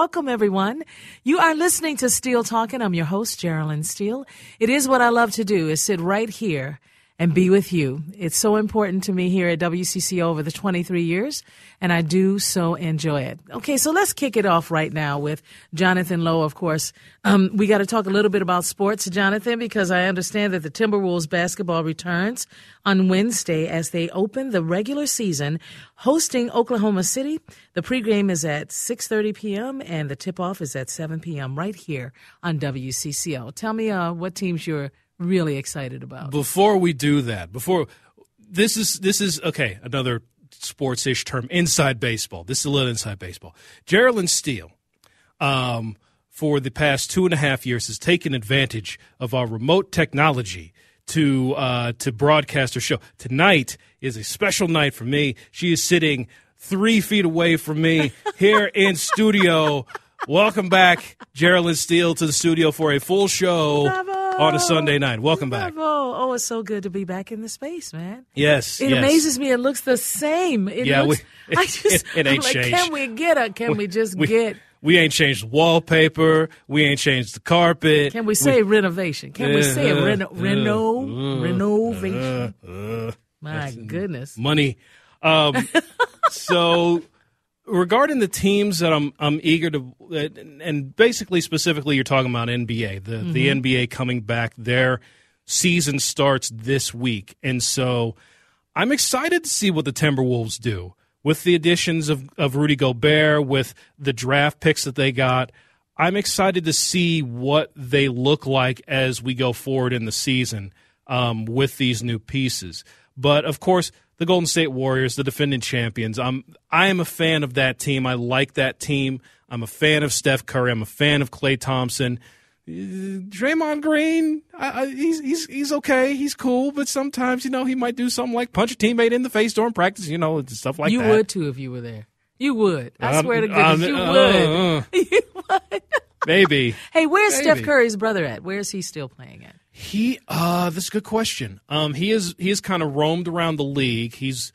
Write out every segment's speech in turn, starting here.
Welcome, everyone. You are listening to Steele Talking. I'm your host, Geraldine Steele. It is what I love to do is sit right here and be with you. It's so important to me here at WCCO over the 23 years, and I do so enjoy it. Okay, so let's kick it off right now with Jonathan Lowe, of course. Um, we got to talk a little bit about sports, Jonathan, because I understand that the Timberwolves basketball returns on Wednesday as they open the regular season hosting Oklahoma City. The pregame is at 6:30 p.m. and the tip-off is at 7 p.m. right here on WCCO. Tell me uh, what teams you're really excited about. Before we do that, before this is this is okay, another sports ish term, inside baseball. This is a little inside baseball. Geraldine Steele, um, for the past two and a half years, has taken advantage of our remote technology to uh, to broadcast her show. Tonight is a special night for me. She is sitting three feet away from me here in studio. Welcome back, Geraldine Steele, to the studio for a full show Bravo. On a Sunday night. Welcome back. Oh, it's so good to be back in the space, man. Yes, It yes. amazes me. It looks the same. It Yeah, looks, we- I just, it- it ain't like, changed. Can we get a? Can we just we, get? we ain't changed wallpaper. We ain't changed the carpet. Can we say renovation? Can we say Uh, reno, uh, reno, uh, renovation? uh, My goodness. money? Um, so regarding the teams that I'm I'm eager to, and basically specifically, you're talking about NBA. The the Mm-hmm. NBA coming back. Their season starts this week, and so I'm excited to see what the Timberwolves do with the additions of of Rudy Gobert, with the draft picks that they got. I'm excited to see what they look like as we go forward in the season um, with these new pieces. But of course, the Golden State Warriors, the defending champions. I'm I am a fan of that team. I like that team. I'm a fan of Steph Curry. I'm a fan of Klay Thompson. Uh, Draymond Green, I, I, he's he's he's okay. He's cool, but sometimes you know he might do something like punch a teammate in the face during practice. You know, and stuff like you that. You would too if you were there. You would. I Um, swear to goodness, um, you uh, would. uh, you would. maybe Hey, where's Steph Curry's brother at? Where's he still playing at? He uh that's a good question. Um he is he has kind of roamed around the league. He's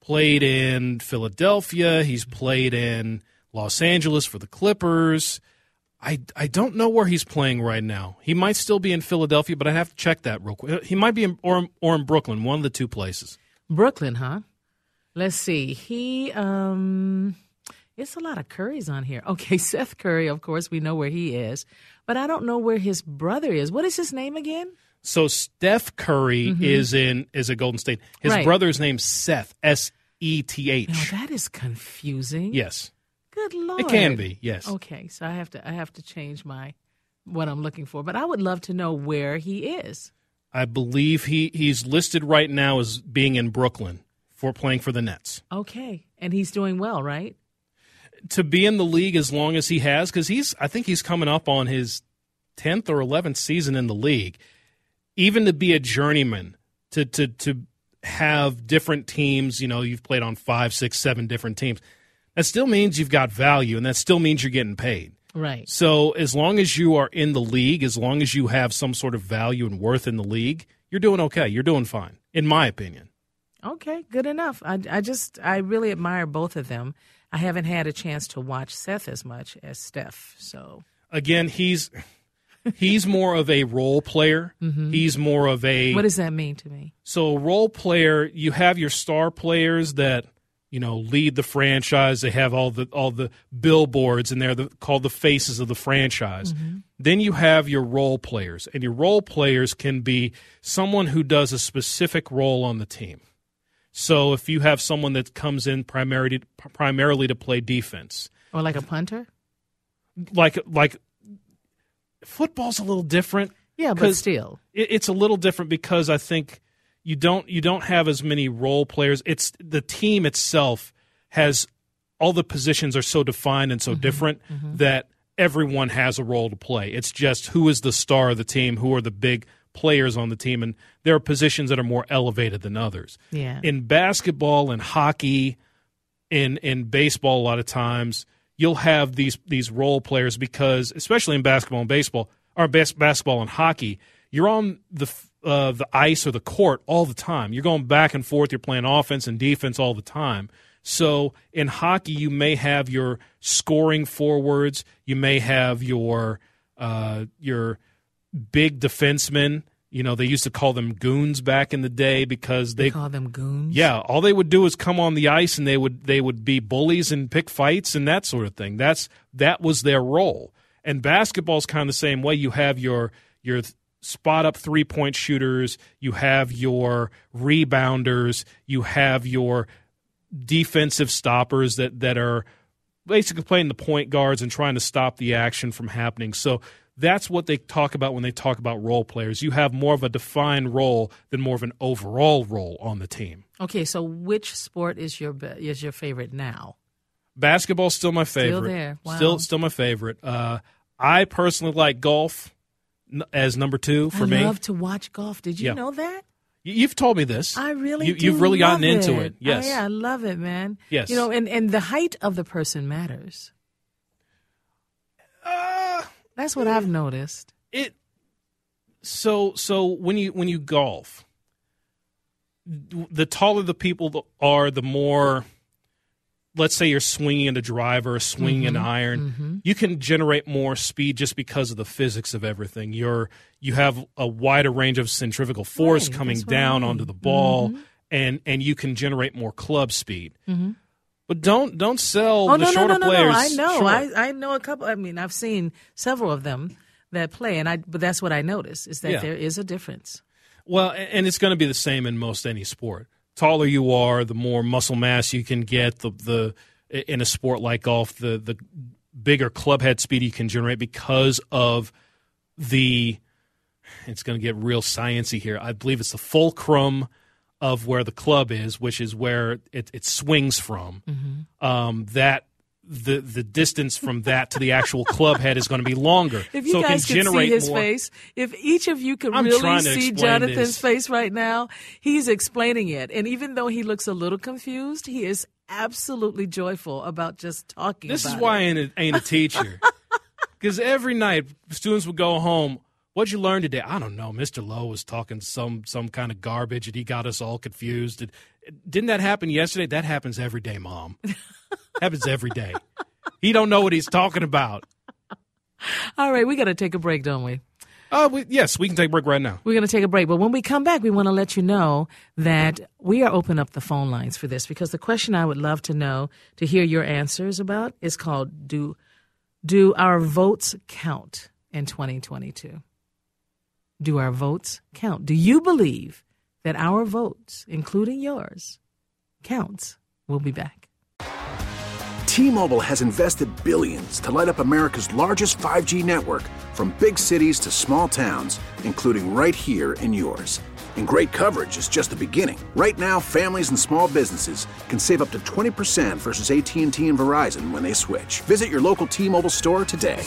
played in Philadelphia, he's played in Los Angeles for the Clippers. I I don't know where he's playing right now. He might still be in Philadelphia, but I have to check that real quick. He might be in or or in Brooklyn, one of the two places. Brooklyn, huh? Let's see. He um it's a lot of Currys on here. Okay, Seth Curry, of course, we know where he is, but I don't know where his brother is. What is his name again? So Steph Curry is in is a Golden State. His Mm-hmm. Right. brother's name's Seth S E T H. That is confusing. Yes. Good lord. It can be. Yes. Okay, so I have to I have to change my what I'm looking for, but I would love to know where he is. I believe he he's listed right now as being in Brooklyn for playing for the Nets. Okay, and he's doing well, right? To be in the league as long as he has, because he's I think he's coming up on his tenth or eleventh season in the league. Even to be a journeyman, to to to have different teams, you know, you've played on five, six, seven different teams. That still means you've got value, and that still means you're getting paid. Right. So as long as you are in the league, as long as you have some sort of value and worth in the league, you're doing okay. You're doing fine, in my opinion. Okay, good enough. I, I just, I really admire both of them. I haven't had a chance to watch Seth as much as Steph. So, Again, he's he's more of a role player. He's more of a what does that mean to me? so role player. You have your star players that you know, lead the franchise. They have all the all the billboards, and they're the, called the faces of the franchise. Mm-hmm. Then you have your role players, and your role players can be someone who does a specific role on the team. So if you have someone that comes in primarily primarily to play defense, Or like a punter? like like football's a little different. Yeah, but still. it, it's a little different because I think you don't you don't have as many role players. It's the team itself has all the positions are so defined and so mm-hmm. different mm-hmm. that everyone has a role to play. It's just who is the star of the team, who are the big players on the team, and there are positions that are more elevated than others. Yeah. In basketball and hockey, in in baseball, a lot of times you'll have these these role players because, especially in basketball and baseball, or bas- basketball and hockey, you're on the uh, the ice or the court all the time. You're going back and forth. You're playing offense and defense all the time. So in hockey, you may have your scoring forwards. You may have your uh, your big defensemen. You know, they used to call them goons back in the day because They they call them goons. yeah, all they would do is come on the ice and they would they would be bullies and pick fights and that sort of thing. That's that was their role. And basketball's kind of the same way. You have your your spot up three point shooters, you have your rebounders, you have your defensive stoppers that that are basically playing the point guards and trying to stop the action from happening. So that's what they talk about when they talk about role players. You have more of a defined role than more of an overall role on the team. Okay, so which sport is your is your favorite now? Basketball's still my favorite. there. Wow. Still, still my favorite. Uh, I personally like golf as number two for I me. I love to watch golf. Did you Yeah. know that? You- You've told me this. I really you, do You've really gotten into it. it. Yes. Oh, yeah, I love it, man. Yes. You know, and, and the height of the person matters. Uh, That's what I've noticed. it. So so when you when you golf, the taller the people are, the more. Let's say you're swinging a driver, swinging Mm-hmm. an iron. Mm-hmm. You can generate more speed just because of the physics of everything. You're you have a wider range of centrifugal force Right, coming what I down mean. onto the ball, mm-hmm. and and you can generate more club speed. Mm-hmm. But don't don't sell Oh the no, no, shorter no, no, players. no! I know, short. I I know a couple. I mean, I've seen several of them that play, and I. But that's what I notice is that Yeah. there is a difference. Well, and it's going to be the same in most any sport. Taller you are, the more muscle mass you can get. The the in a sport like golf, the the bigger club head speed you can generate because of the. It's going to get real sciency here. I believe it's the fulcrum of where the club is, which is where it, it swings from. Mm-hmm. Um, that the the distance from that to the actual club head is going to be longer. If you so guys it can see his more. face, if each of you could I'm really see Jonathan's this. face right now, he's explaining it. And even though he looks a little confused, he is absolutely joyful about just talking This is why I it. ain't a, ain't a teacher. Because every night students would go home. What'd you learn today? I don't know. Mr. Lowe was talking some some kind of garbage, and he got us all confused. And, didn't that happen yesterday? That happens every day, Mom. happens every day. He don't know what he's talking about. All right, we got to take a break, don't we? Uh, we, yes, we can take a break right now. We're going to take a break, but when we come back, we want to let you know that we are opening up the phone lines for this because the question I would love to know to hear your answers about is called "Do Do our votes count in 2022?" Do our votes count? Do you believe that our votes, including yours, counts? We'll be back. T-Mobile has invested billions to light up America's largest 5G network from big cities to small towns, including right here in yours. And great coverage is just the beginning. Right now, families and small businesses can save up to 20% versus AT&T and Verizon when they switch. Visit your local T-Mobile store today.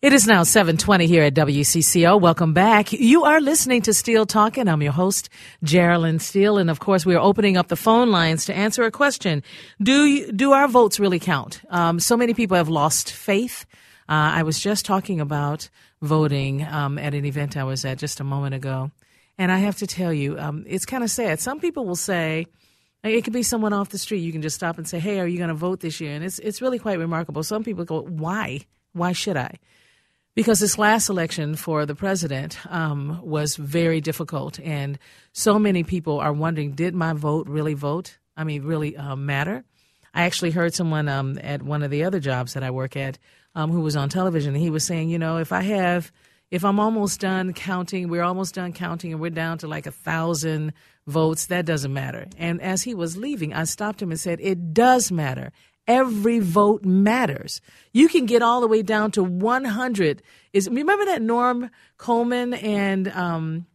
It is now 720 here at WCCO. Welcome back. You are listening to Steele Talking. I'm your host, Geraldine Steele. And of course, we are opening up the phone lines to answer a question. Do you, do our votes really count? Um, so many people have lost faith. Uh, I was just talking about voting um, at an event I was at just a moment ago. And I have to tell you, um, it's kind of sad. Some people will say, it could be someone off the street. You can just stop and say, "Hey, are you going to vote this year?" And it's it's really quite remarkable. Some people go, "Why? Why should I?" Because this last election for the president um, was very difficult, and so many people are wondering: Did my vote really vote? I mean, really uh, matter? I actually heard someone um, at one of the other jobs that I work at um, who was on television, and he was saying, you know, if I have, if I'm almost done counting, we're almost done counting, and we're down to like a thousand votes, that doesn't matter. And as he was leaving, I stopped him and said, it does matter every vote matters. You can get all the way down to 100. Is remember that Norm Coleman and um,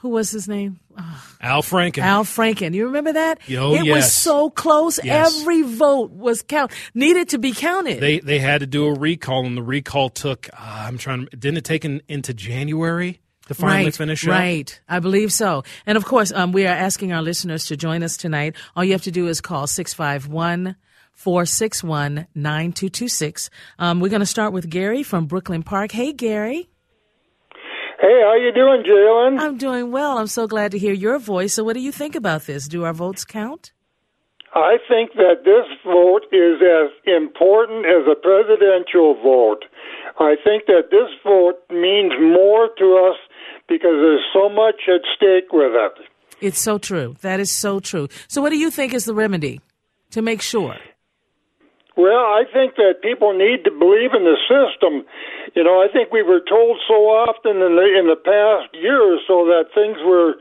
who was his name? Oh, Al Franken. Al Franken. You remember that? Oh, it yes. was so close. Yes. Every vote was count needed to be counted. They they had to do a recall, and the recall took. Uh, I'm trying. Didn't it take in, into January? To finally right, finish up? Right, I believe so. And of course, um, we are asking our listeners to join us tonight. All you have to do is call 651 461 9226. Um, we're going to start with Gary from Brooklyn Park. Hey, Gary. Hey, how you doing, Jalen? I'm doing well. I'm so glad to hear your voice. So, what do you think about this? Do our votes count? I think that this vote is as important as a presidential vote. I think that this vote means more to us because there's so much at stake with it. It's so true. That is so true. So, what do you think is the remedy to make sure? Well, I think that people need to believe in the system. You know, I think we were told so often in the in the past year or so that things were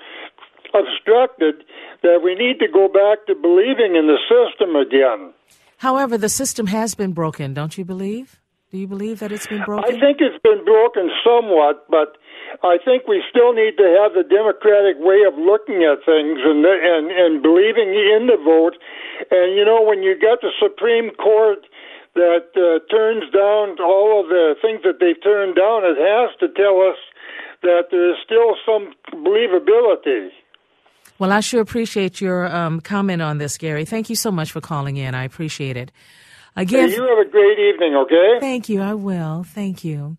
obstructed that we need to go back to believing in the system again. However, the system has been broken, don't you believe? Do you believe that it's been broken? I think it's been broken somewhat, but I think we still need to have the democratic way of looking at things and and and believing in the vote. And you know, when you get the Supreme Court that uh, turns down all of the things that they've turned down, it has to tell us that there is still some believability. Well, I sure appreciate your um, comment on this, Gary. Thank you so much for calling in. I appreciate it. Again, Hey, you have a great evening, okay? Thank you. I will. Thank you.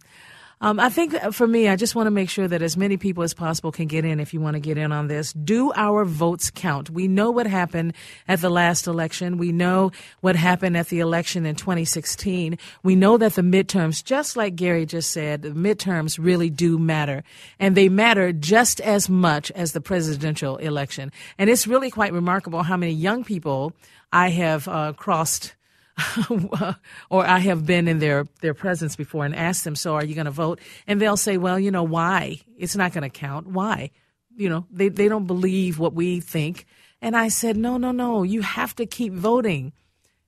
Um, I think for me, I just want to make sure that as many people as possible can get in if you want to get in on this. Do our votes count? We know what happened at the last election. We know what happened at the election in 2016. We know that the midterms, just like Gary just said, the midterms really do matter. And they matter just as much as the presidential election. And it's really quite remarkable how many young people I have uh, crossed or I have been in their, their presence before and asked them, so are you going to vote? And they'll say, well, you know, why? It's not going to count. Why? You know, they, they don't believe what we think. And I said, no, no, no, you have to keep voting.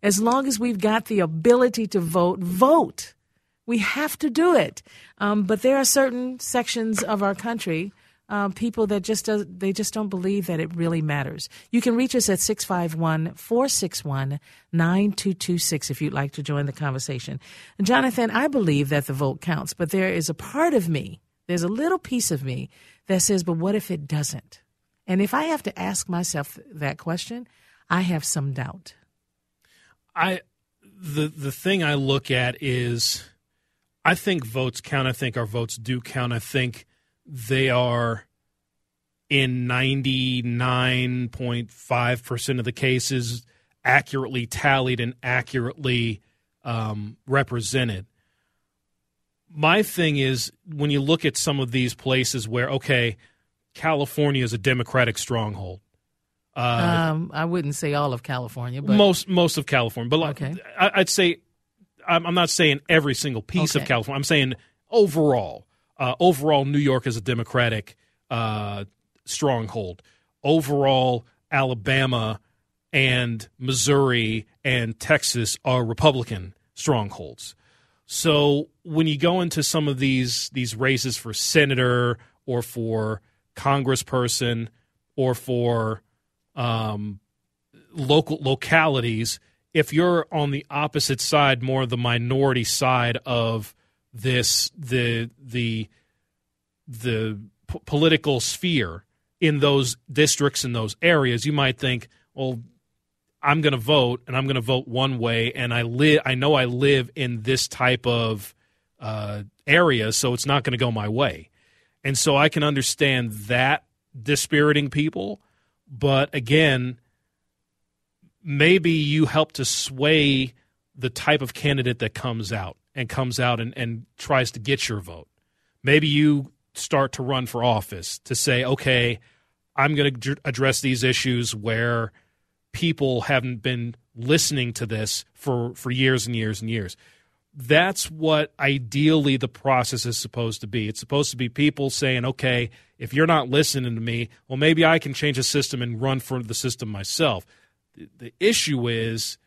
As long as we've got the ability to vote, vote. We have to do it. Um, but there are certain sections of our country uh, people that just does, they just don't believe that it really matters. You can reach us at 651-461-9226 if you'd like to join the conversation. Jonathan, I believe that the vote counts, but there is a part of me, there's a little piece of me that says, but what if it doesn't? And if I have to ask myself that question, I have some doubt. I the the thing I look at is I think votes count. I think our votes do count. I think they are in 99.5% of the cases accurately tallied and accurately um, represented. My thing is when you look at some of these places where, okay, California is a Democratic stronghold. Uh, Um, I wouldn't say all of California, but most most of California, but like, Okay. I, I'd say I'm, I'm not saying every single piece of California. I'm saying overall, uh, overall, New York is a Democratic uh, stronghold. Overall, Alabama and Missouri and Texas are Republican strongholds. So when you go into some of these these races for senator or for congressperson or for um, local localities, if you're on the opposite side, more the minority side of this, the the the p- political sphere in those districts in those areas, you might think, well, I'm going to vote, and I'm going to vote one way, and I live. I know I live in this type of uh, area, so it's not going to go my way, and so I can understand that dispiriting people. But again, maybe you help to sway the type of candidate that comes out and comes out and, and tries to get your vote. Maybe you start to run for office to say, okay, I'm going to address these issues where people haven't been listening to this for, for years and years and years. That's what ideally the process is supposed to be. It's supposed to be people saying, okay, if you're not listening to me, well, maybe I can change the system and run for the system myself. The- The issue is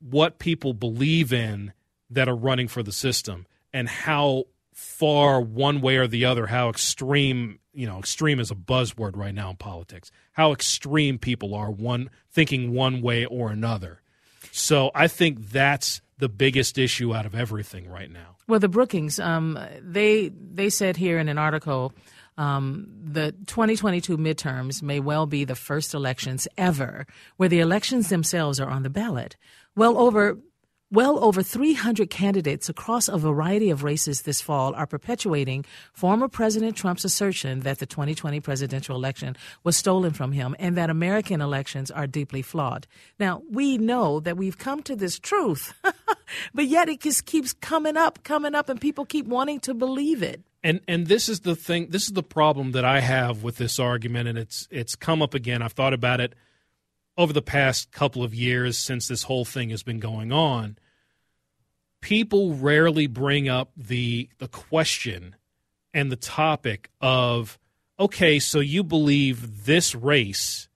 what people believe in that are running for the system and how far one way or the other how extreme you know extreme is a buzzword right now in politics how extreme people are one thinking one way or another so i think that's the biggest issue out of everything right now Well, the Brookings, um, they they said here in an article, um, the 2022 midterms may well be the first elections ever where the elections themselves are on the ballot. Well over well over 300 candidates across a variety of races this fall are perpetuating former President Trump's assertion that the 2020 presidential election was stolen from him and that American elections are deeply flawed. Now, we know that we've come to this truth, but yet it just keeps coming up, coming up, and people keep wanting to believe it. and and this is the thing this is the problem that i have with this argument and it's it's come up again i've thought about it over the past couple of years since this whole thing has been going on people rarely bring up the the question and the topic of okay so you believe this race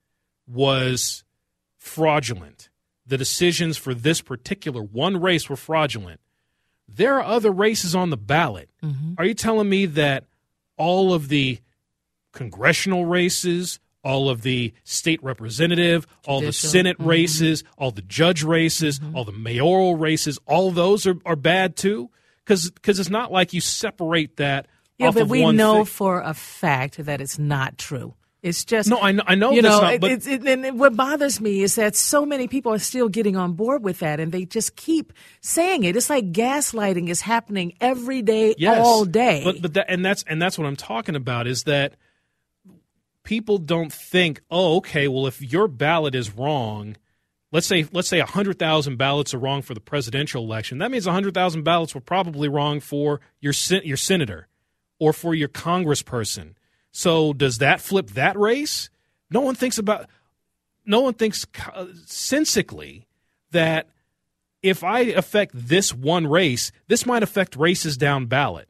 was fraudulent. The decisions for this particular one race were fraudulent. There are other races on the ballot. Mm-hmm. Are you telling me that all of the congressional races, all of the state representative, all the. Senate mm-hmm. races, all the judge races, mm-hmm. all the mayoral races, all those are, are bad too? Because it's not like you separate that Yeah, but we know thing. for a fact that it's not true. It's just No, I know- I know You know, not- but- it's, it, and what bothers me is that so many people are still getting on board with that, and they just keep saying it. It's like gaslighting is happening every day, Yes. all day. But but that, and that's and that's what I'm talking about is that people don't think, oh, okay, well, if your ballot is wrong, let's say let's say hundred thousand ballots are wrong for the presidential election. That means hundred thousand ballots were probably wrong for your your senator or for your congressperson. So does that flip that race? No one thinks about. No one thinks uh, sensically that if I affect this one race, this might affect races down ballot.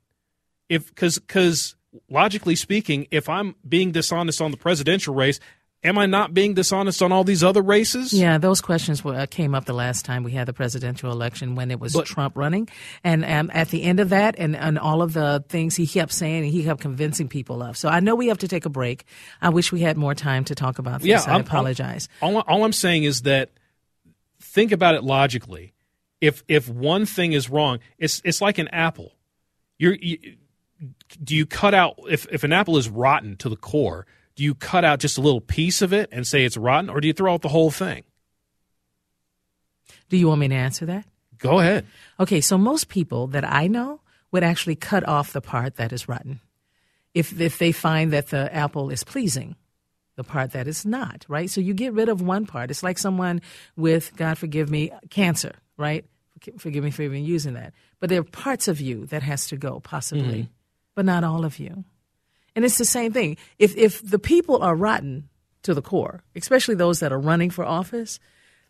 If because because logically speaking, if I'm being dishonest on the presidential race, am I not being dishonest on all these other races? Yeah, those questions were, uh, came up the last time we had the presidential election when it was But- Trump running, and um, at the end of that, and, and all of the things he kept saying, and he kept convincing people of. So I know we have to take a break. I wish we had more time to talk about this. Yeah, I I'm- apologize. All, all I'm saying is that think about it logically. If if one thing is wrong, it's it's like an apple. You're, you do you cut out if if an apple is rotten to the core? Do you cut out just a little piece of it and say it's rotten, or do you throw out the whole thing? Do you want me to answer that? Go ahead. Okay, so most people that I know would actually cut off the part that is rotten if if they find that the apple is pleasing, the part that is not, right? So you get rid of one part. It's like someone with, God forgive me, cancer, right? Forgive me for even using that. But there are parts of you that has to go, possibly, Mm-hmm. But not all of you. And it's the same thing. If if the people are rotten, to the core, especially those that are running for office,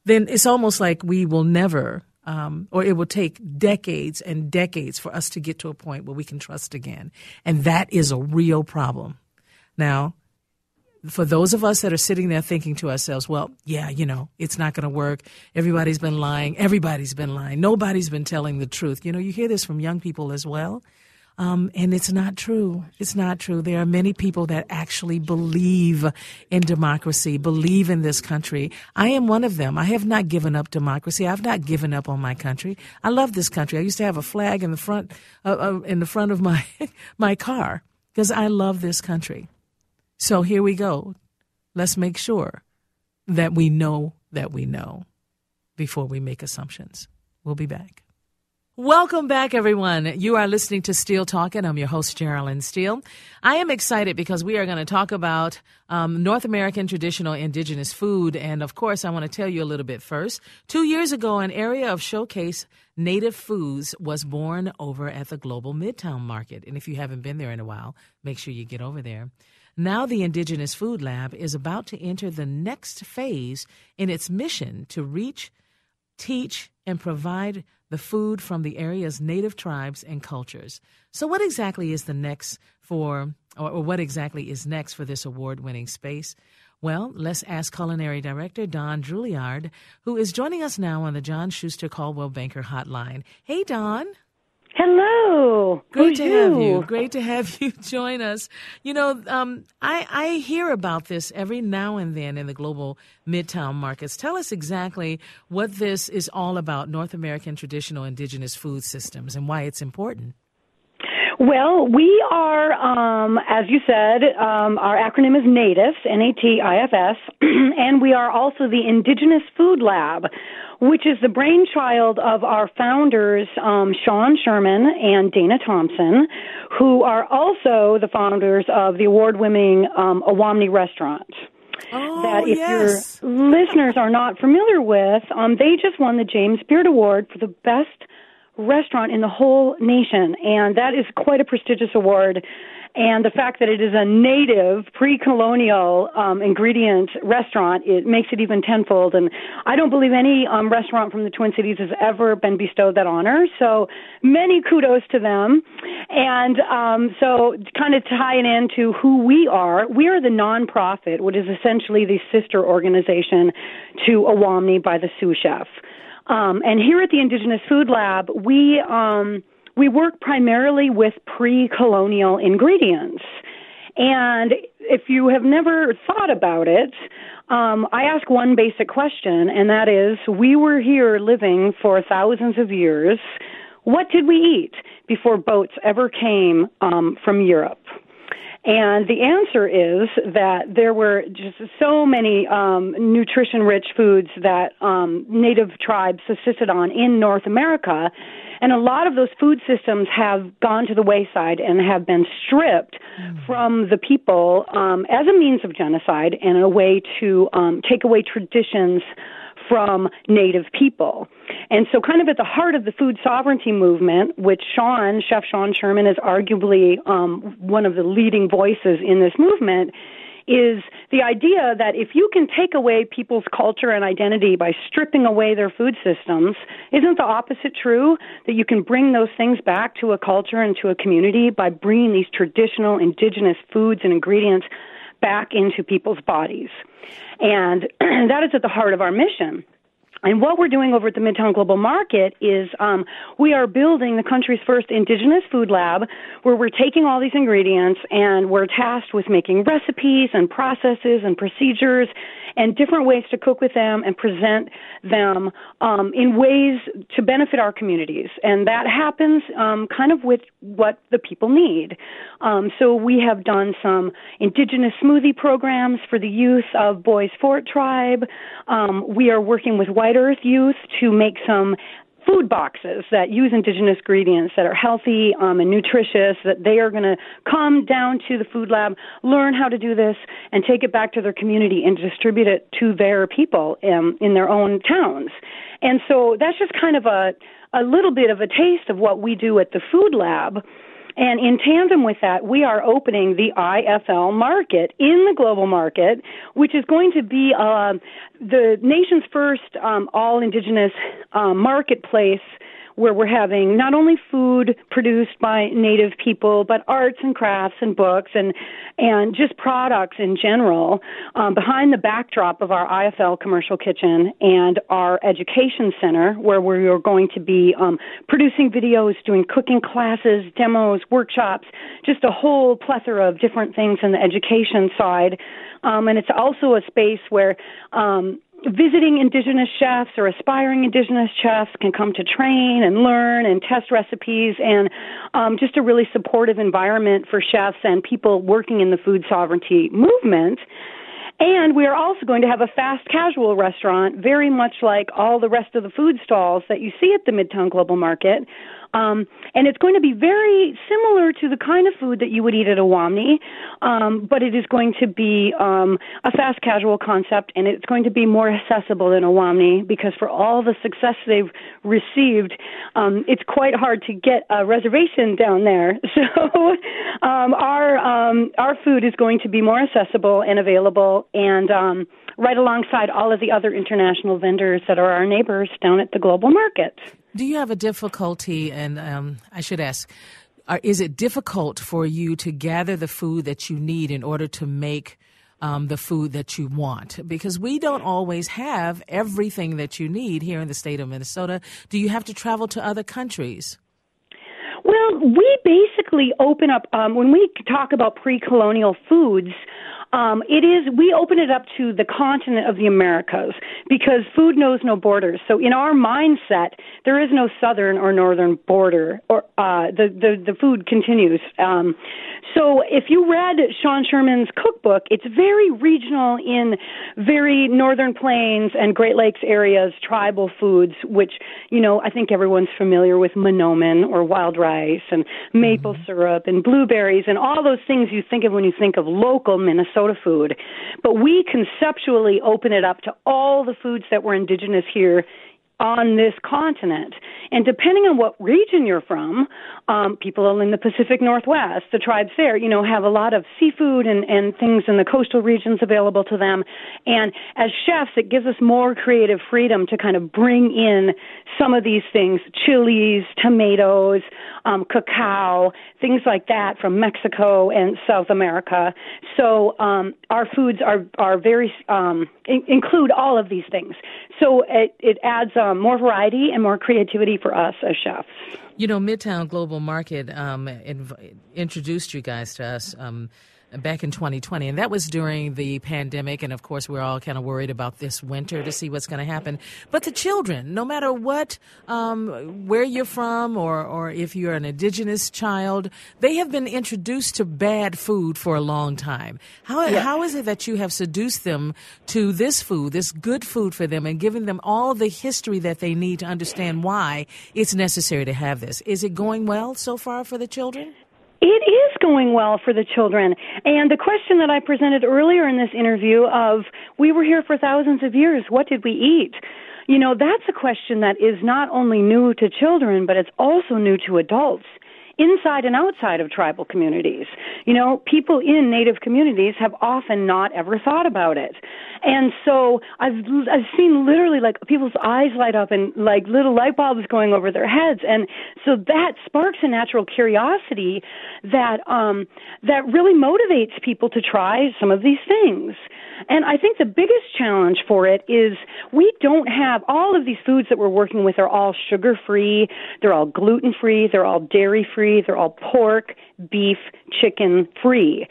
then it's almost like we will never, um, or it will take decades and decades for us to get to a point where we can trust again. And that is a real problem. Now, for those of us that are sitting there thinking to ourselves, well, yeah, you know, it's not going to work. Everybody's been lying. Everybody's been lying. Nobody's been telling the truth. You know, you hear this from young people as well. Um, and it's not true. It's not true. There are many people that actually believe in democracy, believe in this country. I am one of them. I have not given up democracy. I've not given up on my country. I love this country. I used to have a flag in the front, uh, uh, in the front of my my car because I love this country. So here we go. Let's make sure that we know that we know before we make assumptions. We'll be back. Welcome back, everyone. You are listening to Steele Talking. I'm your host, Geraldine Steele. I am excited because we are going to talk about um, North American traditional indigenous food. And of course, I want to tell you a little bit first. Two years ago, an area of showcase native foods was born over at the Global Midtown Market. And if you haven't been there in a while, make sure you get over there. Now, the Indigenous Food Lab is about to enter the next phase in its mission to reach, teach, and provide the food from the area's native tribes and cultures. So, what exactly is the next for, or, what exactly is next for this award winning space? Well, let's ask culinary director Don Drouillard, who is joining us now on the John Schuster Coldwell Banker Hotline. Hey, Don. Hello. Great to you? have you. Great to have you join us. You know, um, I, I hear about this every now and then in the global midtown markets. Tell us exactly what this is all about North American traditional indigenous food systems and why it's important. Well, we are, um, as you said, um, our acronym is NATIFS, N-A-T-I-F-S, and we are also the Indigenous Food Lab, which is the brainchild of our founders, um, Sean Sherman and Dana Thompson, who are also the founders of the award-winning um, Owamni restaurant. Oh, that if yes. your listeners are not familiar with, um, they just won the James Beard Award for the best restaurant in the whole nation, and that is quite a prestigious award. And the fact that it is a native, pre-colonial um, ingredient restaurant, it makes it even tenfold. And I don't believe any um, restaurant from the Twin Cities has ever been bestowed that honor. So many kudos to them. And um, so, kind of tying into who we are, we are the nonprofit, which is essentially the sister organization to Owamni by the Sioux Chef. Um, and here at the Indigenous Food Lab, we um, we work primarily with pre-colonial ingredients. And if you have never thought about it, um, I ask one basic question, and that is: We were here living for thousands of years. What did we eat before boats ever came um, from Europe? And the answer is that there were just so many um, nutrition rich foods that um, native tribes subsisted on in North America. And a lot of those food systems have gone to the wayside and have been stripped mm. from the people um, as a means of genocide and a way to um, take away traditions from native people. And so, kind of at the heart of the food sovereignty movement, which Sean, Chef Sean Sherman, is arguably um, one of the leading voices in this movement, is the idea that if you can take away people's culture and identity by stripping away their food systems, isn't the opposite true? That you can bring those things back to a culture and to a community by bringing these traditional indigenous foods and ingredients back into people's bodies. And that is at the heart of our mission. And what we're doing over at the Midtown Global Market is um, we are building the country's first indigenous food lab where we're taking all these ingredients and we're tasked with making recipes and processes and procedures and different ways to cook with them and present them um, in ways to benefit our communities. And that happens um, kind of with what the people need. Um, so we have done some indigenous smoothie programs for the youth of Bois Forte Tribe. Um, we are working with White Earth Youth to make some food boxes that use indigenous ingredients that are healthy um, and nutritious, that they are going to come down to the food lab, learn how to do this, and take it back to their community and distribute it to their people um, in their own towns. And so that's just kind of a, a little bit of a taste of what we do at the food lab. And in tandem with that, we are opening the IFL market in the global market, which is going to be uh, the nation's first um, all indigenous um, marketplace where we're having not only food produced by native people, but arts and crafts and books and and just products in general um, behind the backdrop of our IFL commercial kitchen and our education center, where we are going to be um, producing videos, doing cooking classes, demos, workshops, just a whole plethora of different things in the education side. Um, and it's also a space where um, visiting indigenous chefs or aspiring indigenous chefs can come to train and learn and test recipes and um, just a really supportive environment for chefs and people working in the food sovereignty movement. And we are also going to have a fast casual restaurant, very much like all the rest of the food stalls that you see at the Midtown Global Market, um, and it's going to be very similar to the kind of food that you would eat at Owamni, um, but it is going to be um, a fast casual concept, and it's going to be more accessible than Owamni because for all the success they've received, um, it's quite hard to get a reservation down there. So um, our um, our food is going to be more accessible and available, and um, right alongside all of the other international vendors that are our neighbors down at the global market. Do you have a difficulty, and um, I should ask, are, is it difficult for you to gather the food that you need in order to make um, the food that you want? Because we don't always have everything that you need here in the state of Minnesota. Do you have to travel to other countries? Well, we basically open up, um, when we talk about pre colonial foods, um, it is we open it up to the continent of the Americas because food knows no borders. So in our mindset, there is no southern or northern border, or uh, the the the food continues. Um, so if you read Sean Sherman's cookbook, it's very regional in very northern plains and Great Lakes areas, tribal foods, which you know I think everyone's familiar with manoomin or wild rice and maple mm-hmm. syrup and blueberries and all those things you think of when you think of local Minnesota soda food. But we conceptually open it up to all the foods that were indigenous here on this continent. And depending on what region you're from, um, people in the Pacific Northwest, the tribes there, you know, have a lot of seafood and, and things in the coastal regions available to them. And as chefs, it gives us more creative freedom to kind of bring in some of these things, chilies, tomatoes, um, cacao, things like that from Mexico and South America. So um, our foods are, are very, um, in- include all of these things. So it, it adds um, more variety and more creativity for us as chefs. You know, Midtown Global Market um, inv- introduced you guys to us um, back in 2020, and that was during the pandemic. And of course, we're all kind of worried about this winter to see what's going to happen. But the children, no matter what, um, where you're from, or or if you're an indigenous child, they have been introduced to bad food for a long time. How yeah. how is it that you have seduced them to this food, this good food for them, and giving them all the history that they need to understand why it's necessary to have this? Is it going well so far for the children? It is going well for the children. And the question that I presented earlier in this interview of we were here for thousands of years, what did we eat? You know, that's a question that is not only new to children, but it's also new to adults inside and outside of tribal communities. You know, people in native communities have often not ever thought about it. And so I've I've seen literally like people's eyes light up and like little light bulbs going over their heads and so that sparks a natural curiosity that um that really motivates people to try some of these things. And I think the biggest challenge for it is we don't have all of these foods that we're working with are all sugar free, they're all gluten free, they're all dairy free, they're all pork, beef, chicken free.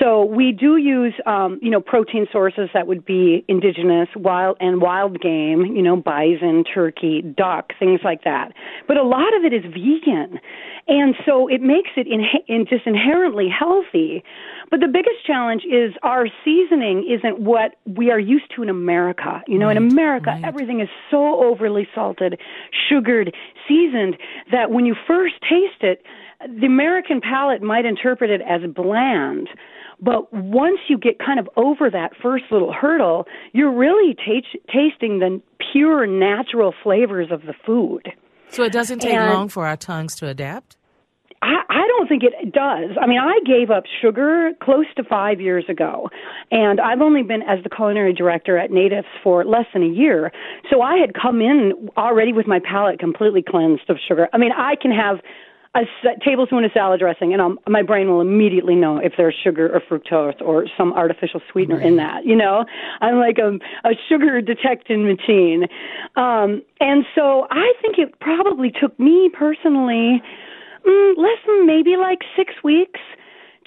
So we do use, um, you know, protein sources that would be indigenous, wild and wild game, you know, bison, turkey, duck, things like that. But a lot of it is vegan, and so it makes it in, in just inherently healthy. But the biggest challenge is our seasoning isn't what we are used to in America. You know, right, in America, right. everything is so overly salted, sugared, seasoned that when you first taste it, the American palate might interpret it as bland. But once you get kind of over that first little hurdle, you're really t- tasting the pure natural flavors of the food. So it doesn't take and long for our tongues to adapt? I, I don't think it does. I mean, I gave up sugar close to five years ago, and I've only been as the culinary director at NATIFS for less than a year. So I had come in already with my palate completely cleansed of sugar. I mean, I can have a tablespoon of salad dressing, and I'll, my brain will immediately know if there's sugar or fructose or some artificial sweetener in that. You know, I'm like a, a sugar detecting machine, um, and so I think it probably took me personally mm, less than maybe like six weeks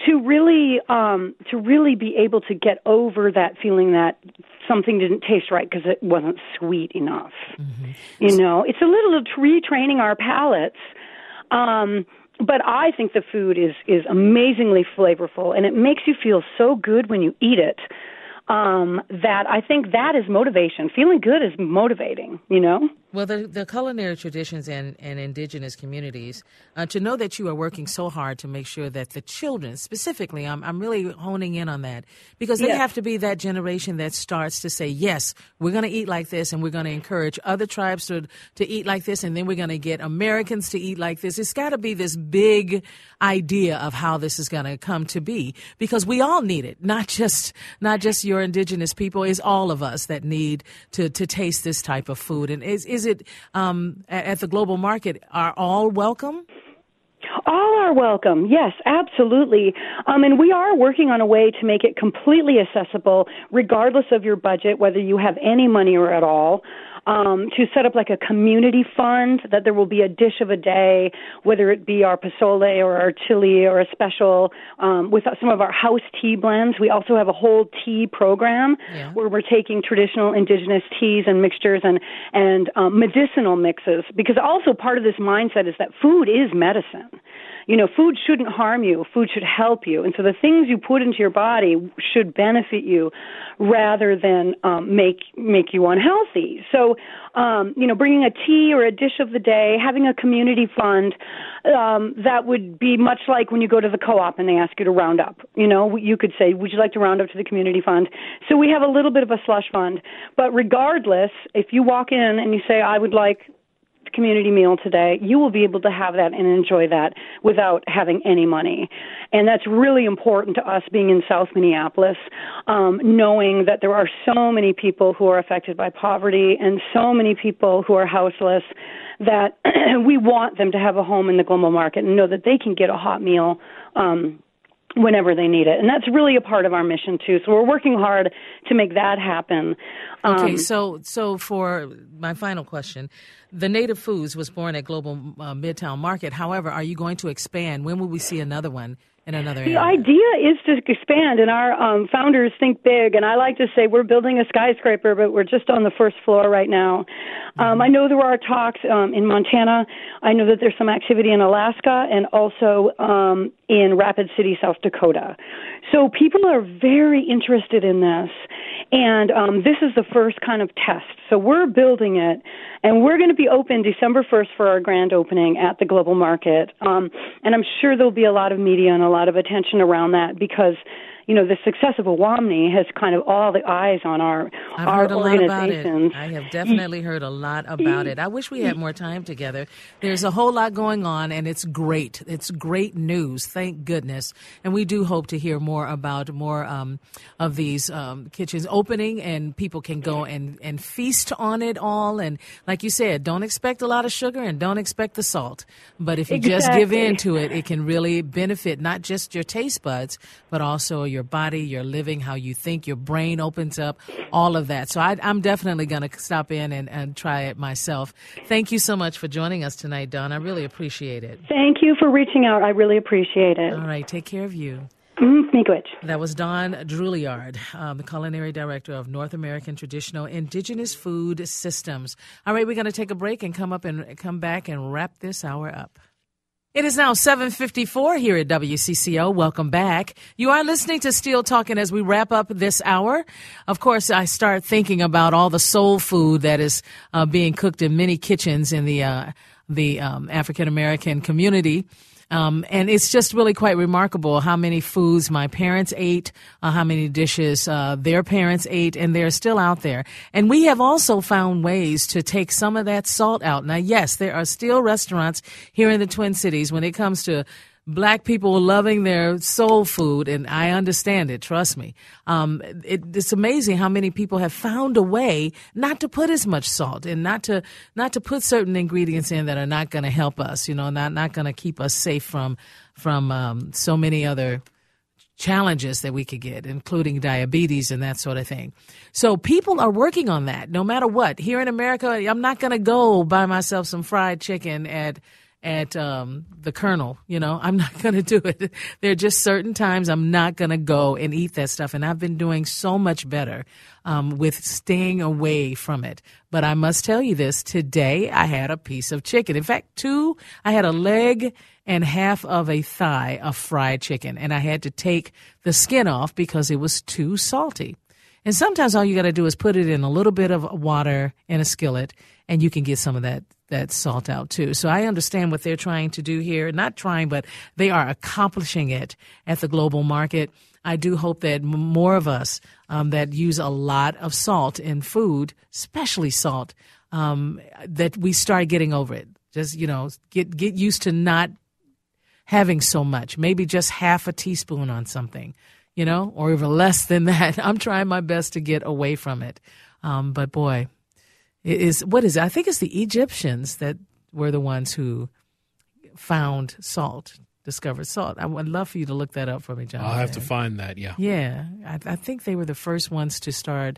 to really um to really be able to get over that feeling that something didn't taste right because it wasn't sweet enough mm-hmm. you know it's a little of retraining our palates um, but I think the food is is amazingly flavorful, and it makes you feel so good when you eat it. Um, that I think that is motivation. Feeling good is motivating. You know. Well, the, the culinary traditions and, and indigenous communities, uh, to know that you are working so hard to make sure that the children, specifically, I'm, I'm really honing in on that because they yes. have to be that generation that starts to say, yes, we're going to eat like this and we're going to encourage other tribes to, to eat like this and then we're going to get Americans to eat like this. It's got to be this big idea of how this is going to come to be because we all need it, not just, not just your indigenous people, it's all of us that need to, to taste this type of food. And is, is it um, at the global market? Are all welcome? All are welcome. Yes, absolutely. Um, and we are working on a way to make it completely accessible, regardless of your budget, whether you have any money or at all um, to set up like a community fund that there will be a dish of a day, whether it be our pozole or our chili or a special um, with some of our house tea blends. We also have a whole tea program yeah. where we're taking traditional indigenous teas and mixtures and and um, medicinal mixes because also part of this mindset is that food is medicine you know, food shouldn't harm you. Food should help you. And so the things you put into your body should benefit you rather than um, make make you unhealthy. So, um, you know, bringing a tea or a dish of the day, having a community fund, um, that would be much like when you go to the co-op and they ask you to round up. You know, you could say, "Would you like to round up to the community fund?" So we have a little bit of a slush fund. But regardless, if you walk in and you say, "I would like community meal today, you will be able to have that and enjoy that without having any money. And that's really important to us being in South Minneapolis, um, knowing that there are so many people who are affected by poverty and so many people who are houseless that we want them to have a home in the global market and know that they can get a hot meal. Um, whenever they need it. And that's really a part of our mission too. So we're working hard to make that happen. Um, okay, so so for my final question, the Native Foods was born at Global uh, Midtown Market. However, are you going to expand? When will we see another one in another the area? idea is to expand, and our um, founders think big. And I like to say we're building a skyscraper, but we're just on the first floor right now. Um, mm-hmm. I know there are talks um, in Montana. I know that there's some activity in Alaska and also um, in Rapid City, South Dakota. So people are very interested in this, and um, this is the first kind of test. So we're building it, and we're going to be open December 1st for our grand opening at the Global Market. Um, and I'm sure there'll be a lot of media and a lot of attention around that because you know, the success of Owamni has kind of all the eyes on our I've our heard a organizations. Lot about it. I have definitely heard a lot about it. I wish we had more time together. There's a whole lot going on, and it's great. It's great news. Thank goodness. And we do hope to hear more about more um, of these um, kitchens opening, and people can go and and feast on it all. And like you said, don't expect a lot of sugar and don't expect the salt. But if you exactly. just give in to it, it can really benefit not just your taste buds, but also your your body, your living, how you think, your brain opens up, all of that. So I, am definitely going to stop in and, and try it myself. Thank you so much for joining us tonight, Dawn. I really appreciate it. Thank you for reaching out. I really appreciate it. All right. Take care of you. Mm, that was Dawn Drouillard, um, the culinary director of North American Traditional Indigenous Food Systems. All right, we're going to take a break and come up and come back and wrap this hour up. It is now 7:54 here at WCCO. Welcome back. You are listening to Steele Talking as we wrap up this hour. Of course, I start thinking about all the soul food that is uh, being cooked in many kitchens in the uh, the um, African American community. Um, and it's just really quite remarkable how many foods my parents ate, uh, how many dishes uh, their parents ate, and they're still out there. And we have also found ways to take some of that salt out. Now, yes, there are still restaurants here in the Twin Cities when it comes to black people loving their soul food, and I understand it. Trust me. Um, it, it's amazing how many people have found a way not to put as much salt and not to not to put certain ingredients in that are not going to help us. You know, not not going to keep us safe from from um, so many other challenges that we could get, including diabetes and that sort of thing. So people are working on that no matter what. Here in America, I'm not going to go buy myself some fried chicken at at um, the Colonel. You know, I'm not going to do it. There are just certain times I'm not going to go and eat that stuff, and I've been doing so much better um, with staying away from it. But I must tell you this: today I had a piece of chicken. In fact, two. I had a leg and half of a thigh of fried chicken, and I had to take the skin off because it was too salty. And sometimes all you got to do is put it in a little bit of water in a skillet, and you can get some of that that salt out too. So I understand what they're trying to do here. Not trying, but they are accomplishing it at the global market. I do hope that more of us um, that use a lot of salt in food, especially salt, um, that we start getting over it. Just you know, get get used to not having so much. Maybe just half a teaspoon on something, you know, or even less than that. I'm trying my best to get away from it. Um, but boy, it is what is it? I think it's the Egyptians that were the ones who found salt, discovered salt. I would love for you to look that up for me, John. I'll have to find that. Yeah. Yeah, I, I think they were the first ones to start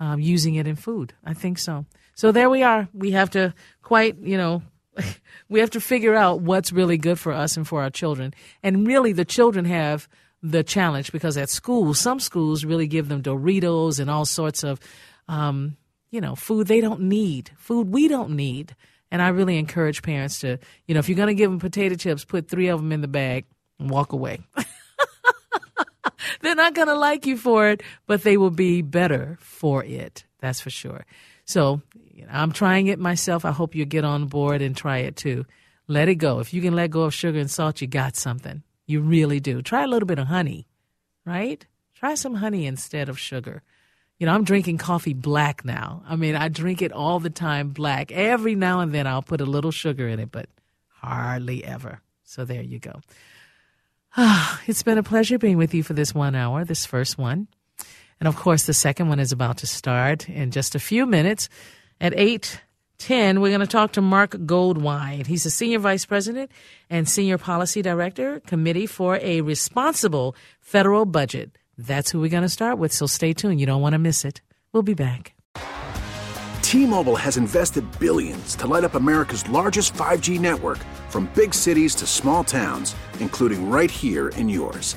um, using it in food. I think so. So there we are. We have to quite, you know, we have to figure out what's really good for us and for our children. And really, the children have the challenge because at school, some schools really give them Doritos and all sorts of, um, you know, food they don't need, food we don't need. And I really encourage parents to, you know, if you're going to give them potato chips, put three of them in the bag and walk away. They're not going to like you for it, but they will be better for it. That's for sure. So you know, I'm trying it myself. I hope you get on board and try it too. Let it go. If you can let go of sugar and salt, you got something. You really do. Try a little bit of honey, right? Try some honey instead of sugar. You know, I'm drinking coffee black now. I mean, I drink it all the time black. Every now and then I'll put a little sugar in it, but hardly ever. So there you go. It's been a pleasure being with you for this one hour, this first one. And of course, the second one is about to start in just a few minutes. At 8:10, we're going to talk to Marc Goldwein. He's a Senior Vice President and Senior Policy Director, Committee for a Responsible Federal Budget. That's who we're going to start with, so stay tuned. You don't want to miss it. We'll be back. T-Mobile has invested billions to light up America's largest 5G network from big cities to small towns, including right here in yours.